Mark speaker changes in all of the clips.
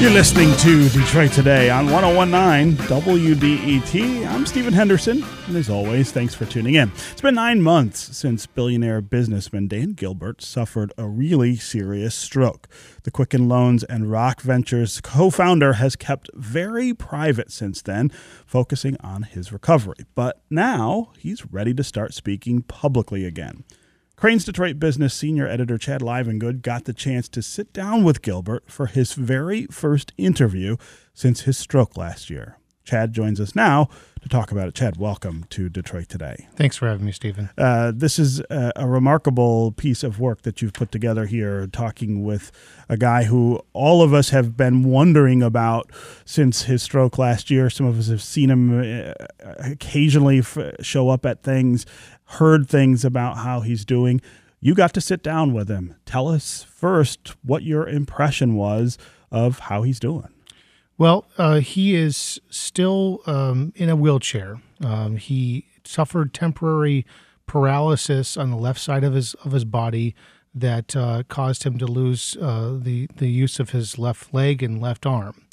Speaker 1: You're listening to Detroit Today on 1019 WDET. I'm Stephen Henderson, and as always, thanks for tuning in. It's been nine months since billionaire businessman Dan Gilbert suffered a really serious stroke. The Quicken Loans and Rock Ventures co founder has kept very private since then, focusing on his recovery. But now he's ready to start speaking publicly again. Crain's Detroit Business senior editor Chad Livengood got the chance to sit down with Gilbert for his very first interview since his stroke last year. Chad joins us now to talk about it. Chad, welcome to Detroit Today.
Speaker 2: Thanks for having me, Stephen.
Speaker 1: Uh, this is a, a, remarkable piece of work that you've put together here, talking with a guy who all of us have been wondering about since his stroke last year. Some of us have seen him uh, occasionally f- show up at things heard things about how he's doing. You got to sit down with him. Tell us first what your impression was of how he's doing.
Speaker 2: Well, uh, he is still um, in a wheelchair. Um, he suffered temporary paralysis on the left side of his of his body that uh, caused him to lose uh, the the use of his left leg and left arm.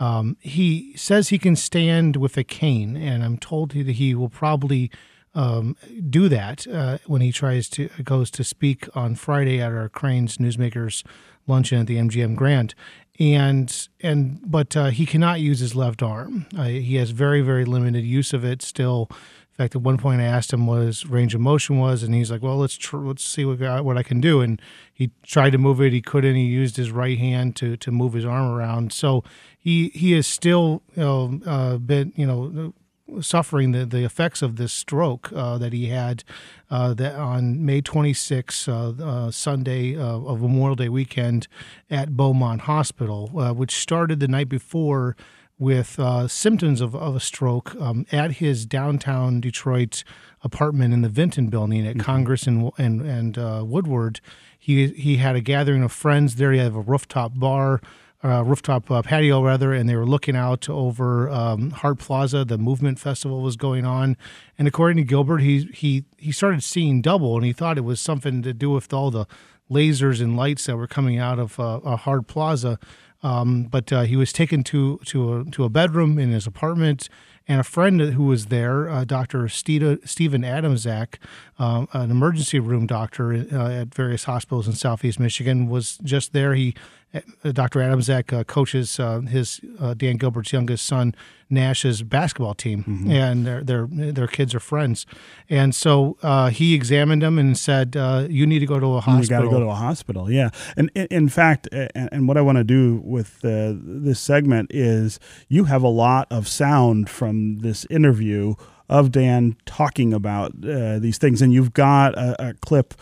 Speaker 2: Um, he says he can stand with a cane, and I'm told that he will probably um, do that uh, when he tries to goes to speak on Friday at our Crain's Newsmakers luncheon at the MGM Grand, and and but uh, he cannot use his left arm. Uh, he has very very limited use of it still. In fact, at one point I asked him what his range of motion was, and he's like, "Well, let's tr- let's see what what I can do." And he tried to move it, he couldn't. He used his right hand to to move his arm around. So he he is still you know, uh, been you know suffering the, the effects of this stroke uh, that he had uh, that on May 26, uh, uh Sunday uh, of Memorial Day weekend at Beaumont Hospital, uh, which started the night before with symptoms of, of a stroke um, at his downtown Detroit apartment in the Vinton building at mm-hmm. Congress and and, and Woodward. He he had a gathering of friends there. He had a rooftop bar uh, rooftop uh, patio rather, and they were looking out over um, Hart Plaza. The Movement Festival was going on, and according to Gilbert, he he he started seeing double, and he thought it was something to do with all the lasers and lights that were coming out of uh, Hart Plaza. Um, but uh, he was taken to to a, to a bedroom in his apartment, and a friend who was there, uh, Dr. Stephen Adamczak, um, an emergency room doctor uh, at various hospitals in Southeast Michigan, was just there. He uh, Dr. Adamczak, uh, coaches uh, his uh, Dan Gilbert's youngest son Nash's basketball team, mm-hmm. and their, their their kids are friends. And so uh, he examined him and said, uh, "You need to go to a hospital.
Speaker 1: You got to go to a hospital." Yeah, and in, in fact, and, and, what I want to do with this segment is, you have a lot of sound from this interview of Dan talking about these things, and you've got a, a clip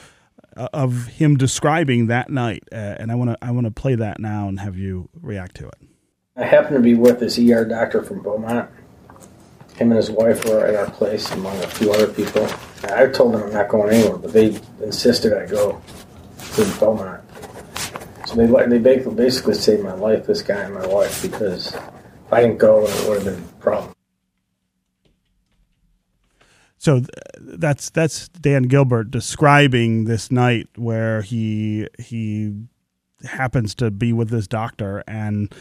Speaker 1: uh, of him describing that night, uh, and I want to I want to play that now and have you react to it.
Speaker 3: I happened to be with this ER doctor from Beaumont. Him and his wife were at our place among a few other people. I told them I'm not going anywhere, but they insisted I go to Beaumont. So they they basically saved my life, this guy and my wife, because if I didn't go, it would have been a problem.
Speaker 1: So that's that's Dan Gilbert describing this night where he he happens to be with this doctor and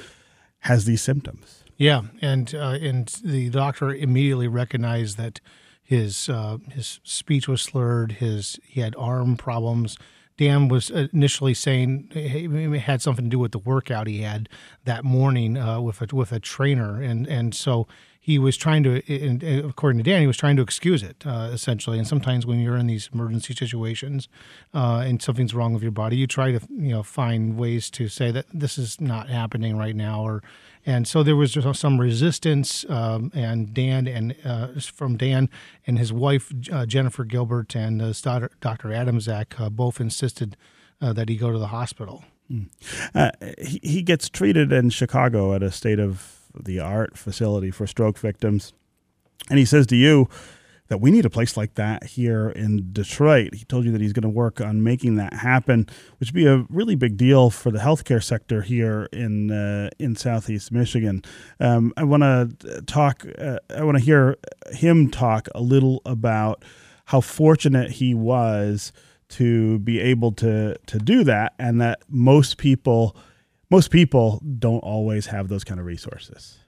Speaker 1: has these symptoms.
Speaker 2: Yeah, and uh, and the doctor immediately recognized that his uh, his speech was slurred. His he had arm problems. Dan was initially saying it had something to do with the workout he had that morning uh, with a with a trainer, and and so he was trying to, according to Dan, he was trying to excuse it uh, essentially. And sometimes when you're in these emergency situations uh, and something's wrong with your body, you try to you know find ways to say that this is not happening right now, or and so there was some resistance. Um, and Dan and uh, from Dan and his wife uh, Jennifer Gilbert and Dr. Adamczak uh, both insisted uh, that he go to the hospital.
Speaker 1: Mm. he, he gets treated in Chicago at a state of the art facility for stroke victims. And he says to you that we need a place like that here in Detroit. He told you that he's going to work on making that happen, which would be a really big deal for the healthcare sector here in uh, in Southeast Michigan. Um, I want to talk. Uh, I want to hear him talk a little about how fortunate he was to be able to to do that, and that most people most people don't always have those kind of resources.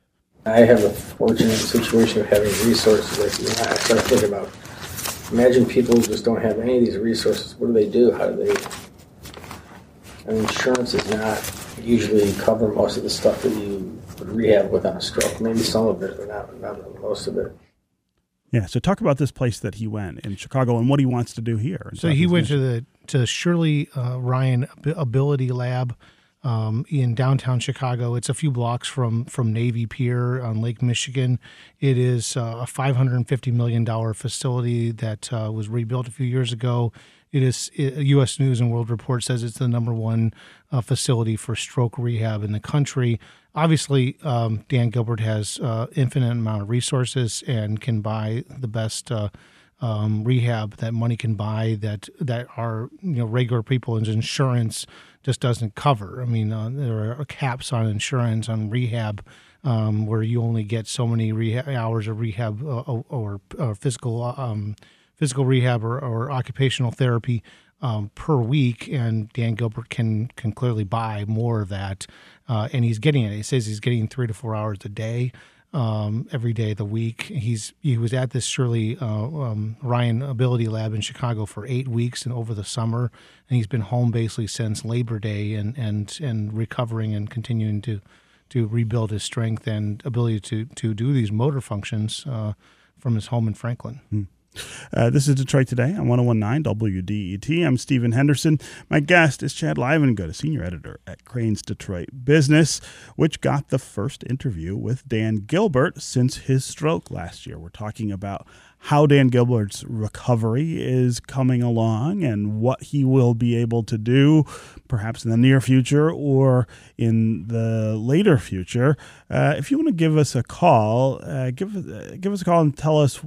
Speaker 3: I have a fortunate situation of having resources. Like, you know, I start thinking about imagine people who just don't have any of these resources. What do they do? How do they? I mean, insurance is not usually cover most of the stuff that you would rehab with on a stroke. Maybe some of it, but not, not most of it.
Speaker 1: Yeah. So talk about this place that he went in Chicago and what he wants to do here.
Speaker 2: So he went to the to Shirley uh, Ryan Ability Lab um, in downtown Chicago. It's a few blocks from from Navy Pier on Lake Michigan. It is uh, a 550 million dollar facility that uh, was rebuilt a few years ago. It is it, U.S. News and World Report says it's the number one uh, facility for stroke rehab in the country. Obviously, um, Dan Gilbert has uh, infinite amount of resources and can buy the best uh, um, rehab that money can buy that that are you know regular people's insurance just doesn't cover. I mean, uh, there are caps on insurance on rehab um, where you only get so many hours of rehab uh, or, or, physical um, physical rehab or, or occupational therapy um, per week, and Dan Gilbert can can clearly buy more of that, uh, and he's getting it. He says he's getting three to four hours a day um, every day of the week. He's he was at this Shirley uh, um, Ryan Ability Lab in Chicago for eight weeks and over the summer, and he's been home basically since Labor Day and and and recovering and continuing to to rebuild his strength and ability to to do these motor functions uh, from his home in Franklin.
Speaker 1: Hmm. Uh, this is Detroit Today on 1019 WDET. I'm Stephen Henderson. My guest is Chad Livengood, a senior editor at Crain's Detroit Business, which got the first interview with Dan Gilbert since his stroke last year. We're talking about how Dan Gilbert's recovery is coming along and what he will be able to do, perhaps in the near future or in the later future. Uh, if you want to give us a call, uh, give uh, give us a call and tell us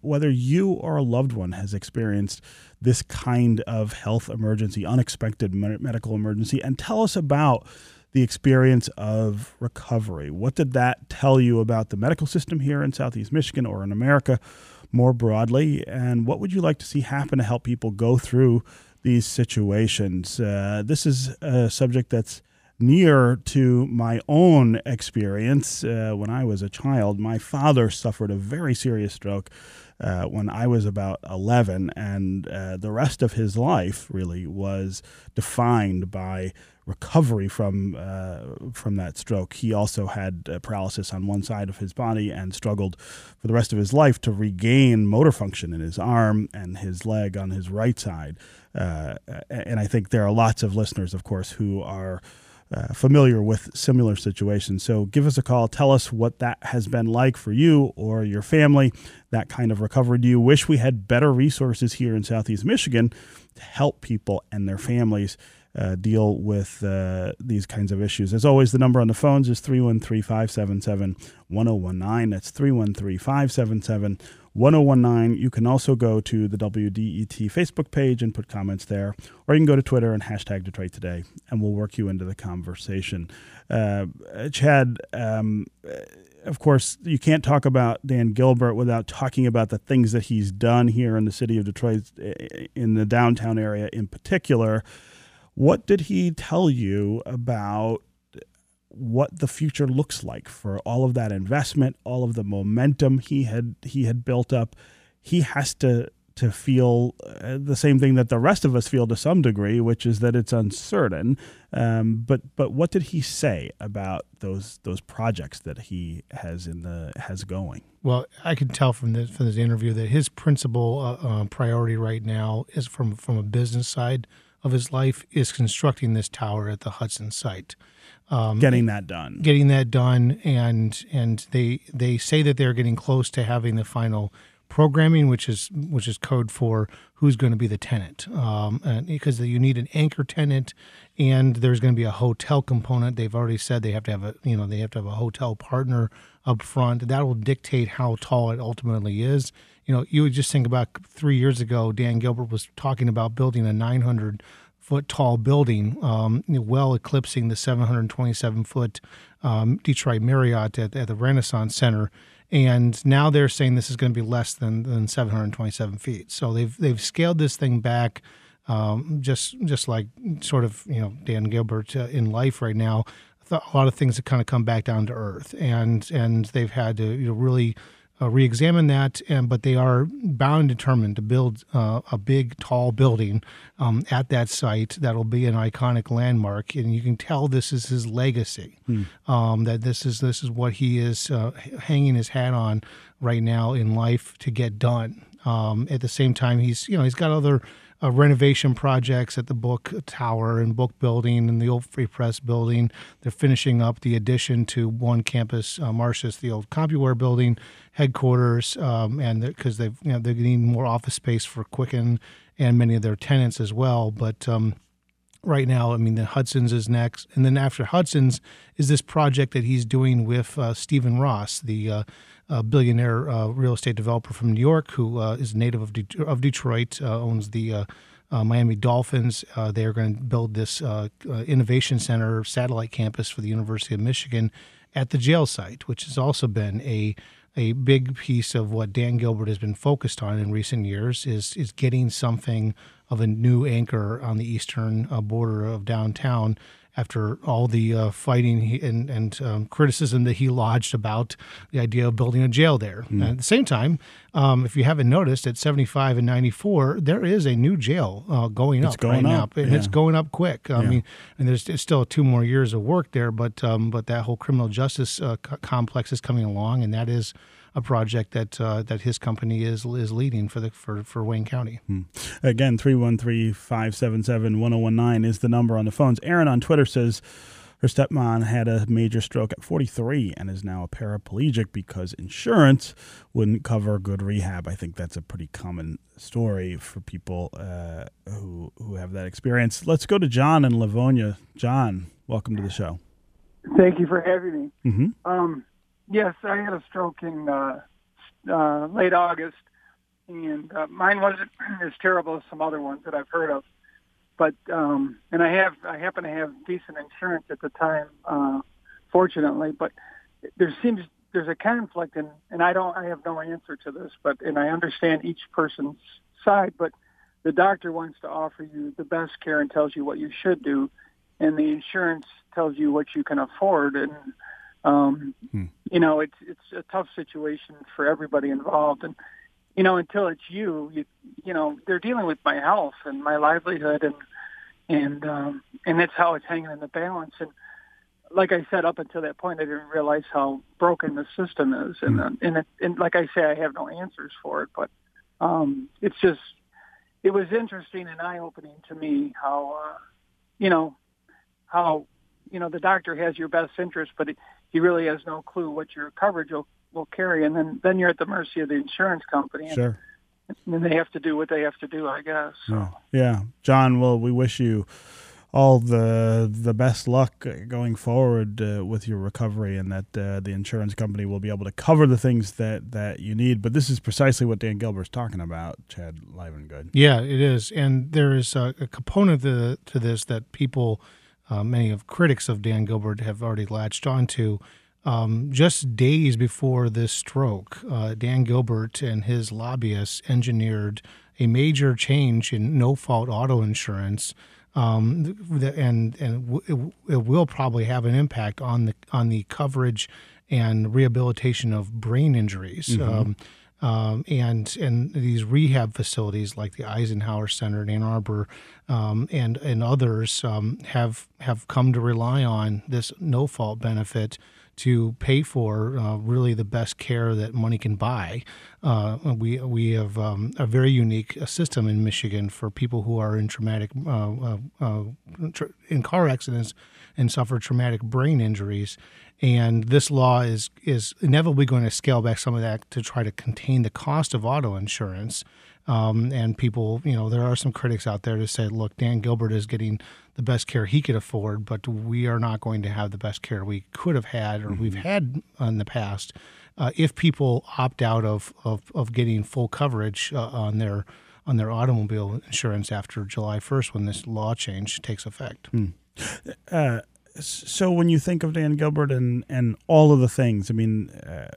Speaker 1: whether you or a loved one has experienced this kind of health emergency, unexpected medical emergency, and tell us about the experience of recovery. What did that tell you about the medical system here in Southeast Michigan or in America? More broadly? And what would you like to see happen to help people go through these situations? Uh, this is a subject that's near to my own experience. Uh, when I was a child, my father suffered a very serious stroke. Uh, when I was about 11, and uh, the rest of his life really was defined by recovery from uh, from that stroke. He also had uh, paralysis on one side of his body and struggled for the rest of his life to regain motor function in his arm and his leg on his right side. Uh, and I think there are lots of listeners, of course, who are. Uh, familiar with similar situations. So give us a call. Tell us what that has been like for you or your family, that kind of recovery. Do you wish we had better resources here in Southeast Michigan to help people and their families uh, deal with uh, these kinds of issues. As always, the number on the phones is 313 577 1019. That's 313 577 1019. You can also go to the WDET Facebook page and put comments there, or you can go to Twitter and hashtag Detroit Today, and we'll work you into the conversation. Uh, Chad, um, of course, you can't talk about Dan Gilbert without talking about the things that he's done here in the city of Detroit, in the downtown area in particular. What did he tell you about what the future looks like for all of that investment, all of the momentum he had he had built up? He has to to feel uh, the same thing that the rest of us feel to some degree, which is that it's uncertain. Um, but but what did he say about those those projects that he has in the has going?
Speaker 2: Well, I can tell from this from this interview that his principal uh, uh, priority right now is from from a business side of his life is constructing this tower at the Hudson site.
Speaker 1: Um, getting that done.
Speaker 2: Getting that done, and and they they say that they're getting close to having the final programming, which is which is code for who's going to be the tenant, um, and because you need an anchor tenant, and there's going to be a hotel component. They've already said they have to have a you know they have to have a hotel partner up front. That will dictate how tall it ultimately is you know, you would just think about three years ago, Dan Gilbert was talking about building a 900 foot tall building, um, well eclipsing the 727 foot um, Detroit Marriott at, at, the Renaissance Center. And now they're saying this is going to be less than, than 727 feet. So they've they've scaled this thing back, um, just just like sort of you know Dan Gilbert uh, in life right now. a lot of things have kind of come back down to earth, and and they've had to you know, really uh, re-examine that. And but they are bound and determined to build uh, a big, tall building um, at that site that'll be an iconic landmark, and you can tell this is his legacy. Um, that this is this is what he is uh, hanging his hat on right now in life to get done. Um, at the same time, he's you know he's got other uh, renovation projects at the book tower and book building and the old free press building. They're finishing up the addition to one campus, uh, Martius, the old CompuWare building headquarters, um, and because they've you know they're getting more office space for Quicken and many of their tenants as well. But um, right now, I mean, the Hudson's is next, and then after Hudson's is this project that he's doing with uh, Stephen Ross, the uh, uh, billionaire uh, real estate developer from New York, who uh, is native of, De- of Detroit, uh, owns the Miami Dolphins. They are going to build this innovation center satellite campus for the University of Michigan at the jail site, which has also been a a big piece of what Dan Gilbert has been focused on in recent years is is getting something of a new anchor on the eastern uh, border of downtown after all the uh, fighting he, and, and um, criticism that he lodged about the idea of building a jail there. And at the same time, um, if you haven't noticed, at 75 and 94, there is a new jail uh, going
Speaker 1: It's
Speaker 2: up
Speaker 1: going
Speaker 2: right
Speaker 1: up,
Speaker 2: now, and it's going up quick. I
Speaker 1: Yeah.
Speaker 2: mean, and there's still two more years of work there, but um, but that whole criminal justice uh, co- complex is coming along, and that is a project that uh, that his company is is leading for the for, for Wayne County.
Speaker 1: Again, 313 577 1019 is the number on the phones. Aaron on Twitter says her stepmom had a major stroke at 43 and is now a paraplegic because insurance wouldn't cover good rehab. I think that's a pretty common story for people uh, who, who have that experience. Let's go to John in Livonia. John, welcome to the show.
Speaker 4: Thank you for having me.
Speaker 1: hmm
Speaker 4: Um, yes, I had a stroke in uh, uh, late August, and uh, mine wasn't as terrible as some other ones that I've heard of. But um, and I have I happen to have decent insurance at the time, uh, fortunately. But there seems there's a conflict, and and I don't I have no answer to this, but and I understand each person's side, but the doctor wants to offer you the best care and tells you what you should do, and the insurance tells you what you can afford, and um,
Speaker 1: Hmm.
Speaker 4: you know it's it's a tough situation for everybody involved, and you know until it's you, you you know they're dealing with my health and my livelihood, and and um, and that's how it's hanging in the balance, and like I said, up until that point, I didn't realize how broken the system is, and uh, and, it, and like I say, I have no answers for it, but um, it's just it was interesting and eye opening to me how uh, you know how you know the doctor has your best interest, but he really has no clue what your coverage will will carry, and then then you're at the mercy of the insurance company, and
Speaker 1: Sure.
Speaker 4: then they have to do what they have to do, I guess. So.
Speaker 1: Yeah. yeah. John, well, we wish you all the the best luck going forward uh, with your recovery and that uh, the insurance company will be able to cover the things that, that you need. But this is precisely what Dan Gilbert's talking about, Chad Livengood.
Speaker 2: Yeah, it is, and there is a, a component to, to this that people, uh, many of critics of Dan Gilbert, have already latched onto. Um, just days before this stroke, uh, Dan Gilbert and his lobbyists engineered a major change in no-fault auto insurance, um, and and it, it will probably have an impact on the on the coverage and rehabilitation of brain injuries. Um, um, and and these rehab facilities like the Eisenhower Center in Ann Arbor um, and and others um, have have come to rely on this no fault benefit to pay for uh, really the best care that money can buy. Uh, we we have um, a very unique uh, system in Michigan for people who are in traumatic uh, uh, uh, in car accidents and suffer traumatic brain injuries. And this law is is inevitably going to scale back some of that to try to contain the cost of auto insurance. Um, and people, you know, there are some critics out there to say, look, Dan Gilbert is getting the best care he could afford, but we are not going to have the best care we could have had or we've had in the past uh, if people opt out of, of, of getting full coverage uh, on their on their automobile insurance after July 1st when this law change takes effect.
Speaker 1: Uh, so when you think of Dan Gilbert and, and all of the things, I mean, uh,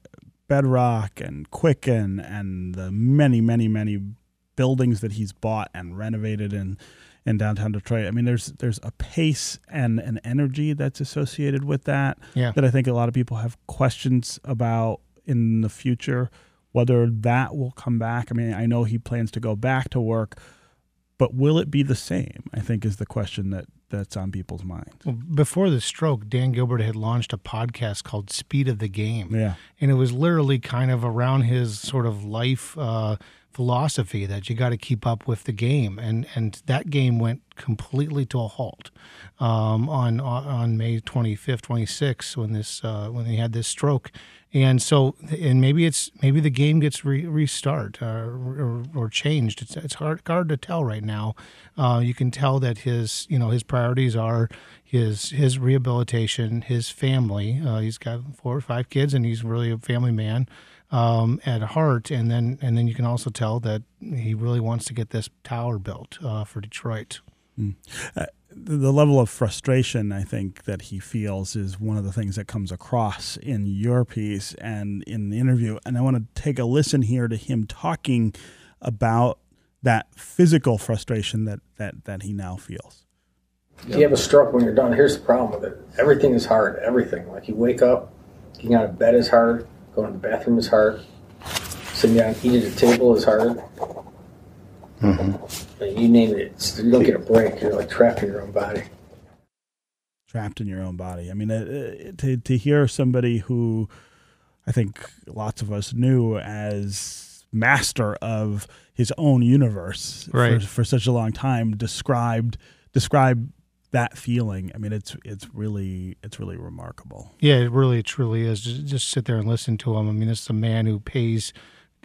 Speaker 1: Bedrock and Quicken and the many, many, many buildings that he's bought and renovated in in downtown Detroit. I mean, there's there's a pace and an energy that's associated with that
Speaker 2: Yeah.
Speaker 1: that I think a lot of people have questions about in the future, whether that will come back. I mean, I know he plans to go back to work, but will it be the same? I think is the question that that's on people's minds.
Speaker 2: Well, before the stroke, Dan Gilbert had launched a podcast called Speed of the Game.
Speaker 1: Yeah.
Speaker 2: And it was literally kind of around his sort of life uh, philosophy that you got to keep up with the game. And, and that game went completely to a halt um, on, on May 25th, 26th, when this, uh, when he had this stroke. And so, and maybe it's maybe the game gets re- restart uh, or, or changed. It's, it's hard hard to tell right now. Uh, you can tell that his you know his priorities are his his rehabilitation, his family. Uh, he's got four or five kids, and he's really a family man um, at heart. And then and then you can also tell that he really wants to get this tower built uh, for Detroit.
Speaker 1: the the level of frustration I think that he feels is one of the things that comes across in your piece and in the interview. And I want to take a listen here to him talking about that physical frustration that that, that he now feels.
Speaker 3: If you have a stroke when you're done, here's the problem with it. Everything is hard. Everything. Like you wake up, getting out of bed is hard. Going to the bathroom is hard. Sitting down, eating at a table is hard. And You name it. It's, you don't get a break. You're like trapped in your own body.
Speaker 1: trapped in your own body. I mean, uh, uh, to to hear somebody who I think lots of us knew as master of his own universe
Speaker 2: Right.
Speaker 1: for, for such a long time described describe that feeling. I mean, it's it's really it's really remarkable.
Speaker 2: Yeah, it really truly is. Just, just sit there and listen to him. I mean, this is a man who pays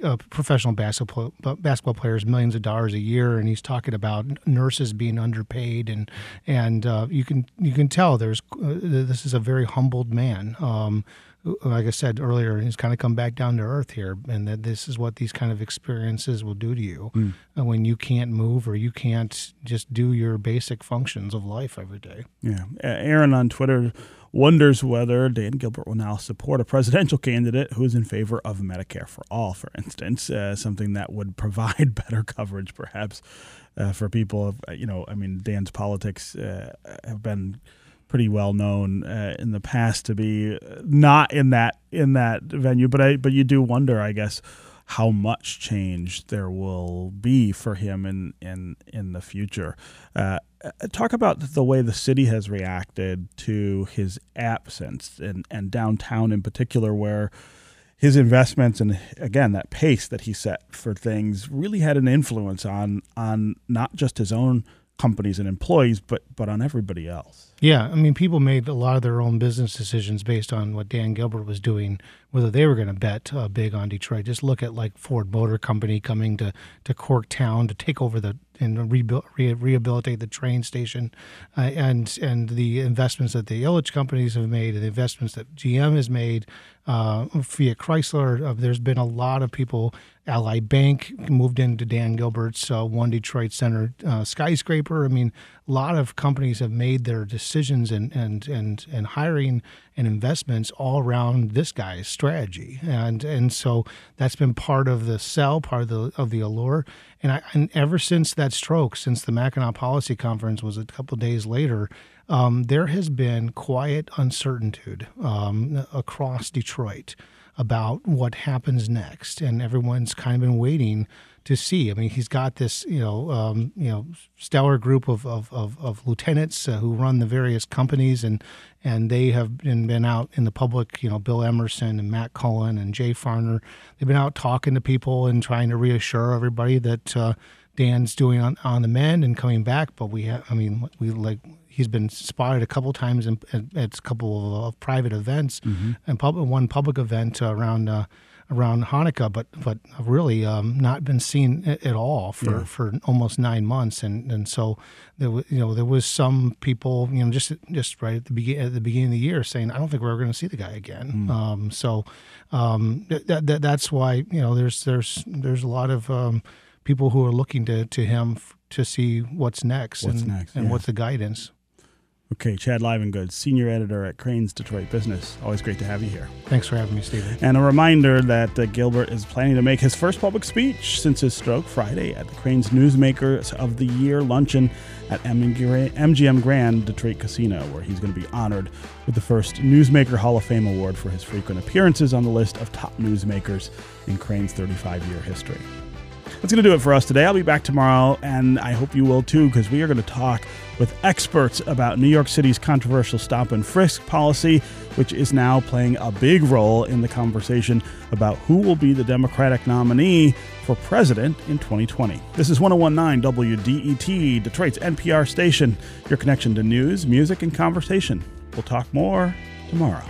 Speaker 2: uh, professional basketball basketball players millions of dollars a year, and he's talking about nurses being underpaid, and and uh, you can you can tell there's uh, this is a very humbled man. Um, like I said earlier, he's kind of come back down to earth here, and that this is what these kind of experiences will do to you uh, when you can't move or you can't just do your basic functions of life every day.
Speaker 1: Yeah, Aaron on Twitter wonders whether Dan Gilbert will now support a presidential candidate who is in favor of Medicare for all, for instance, uh, something that would provide better coverage, perhaps, uh, for people. Of, uh, you know, I mean, Dan's politics uh, have been pretty well known uh, in the past to be not in that in that venue, but I but you do wonder, I guess. How much change there will be for him in in in the future? Uh, uh, talk about the way the city has reacted to his absence and, and downtown in particular where his investments and again that pace that he set for things really had an influence on on not just his own companies and employees but but on everybody else
Speaker 2: Yeah, I mean, people made a lot of their own business decisions based on what Dan Gilbert was doing, whether they were going to bet uh, big on Detroit. Just look at like Ford Motor Company coming to to Corktown to take over the and rebuild, re- rehabilitate the train station, uh, and and the investments that the Ilitch companies have made, and the investments that GM has made, uh, Chrysler. Uh, there's been a lot of people. Ally Bank moved into Dan Gilbert's uh, One Detroit Center uh, skyscraper. I mean, a lot of companies have made their decisions and and and and hiring and investments all around this guy's strategy, and and so that's been part of the sell, part of the of the allure. And I and ever since that stroke, since the Mackinac Policy Conference was a couple days later, um, there has been quiet uncertainty um, across Detroit about what happens next, and everyone's kind of been waiting to see. I mean, he's got this, you know, um, you know, stellar group of of, of, of lieutenants uh, who run the various companies, and and they have been, been out in the public. You know, Bill Emerson and Matt Cullen and Jay Farner. They've been out talking to people and trying to reassure everybody that uh, Dan's doing on, on the mend and coming back. But we have, I mean, we like he's been spotted a couple times in, at, at a couple of, private events and public one public event uh, around uh, around Hanukkah, but but really um, not been seen at, at all for, for almost nine months, and and so there was you know there was some people you know just just right at the begin at the beginning of the year saying I don't think we're ever going to see the guy again. Um, so um, that, that that's why you know there's there's there's a lot of um, people who are looking to to him f- to see what's next
Speaker 1: What's
Speaker 2: and,
Speaker 1: next,
Speaker 2: and
Speaker 1: yeah.
Speaker 2: what's the guidance.
Speaker 1: Okay, Chad Livengood, senior editor at Crain's Detroit Business. Always great to have you here.
Speaker 2: Thanks for having me, Stephen.
Speaker 1: And a reminder that uh, Gilbert is planning to make his first public speech since his stroke Friday at the Crain's Newsmakers of the Year luncheon at MGM Grand Detroit Casino, where he's going to be honored with the first Newsmaker Hall of Fame award for his frequent appearances on the list of top newsmakers in Crain's 35 year history. That's going to do it for us today. I'll be back tomorrow, and I hope you will too, because we are going to talk with experts about New York City's controversial stop and frisk policy, which is now playing a big role in the conversation about who will be the Democratic nominee for president in 2020. This is 1019 WDET, Detroit's NPR station, your connection to news, music, and conversation. We'll talk more tomorrow.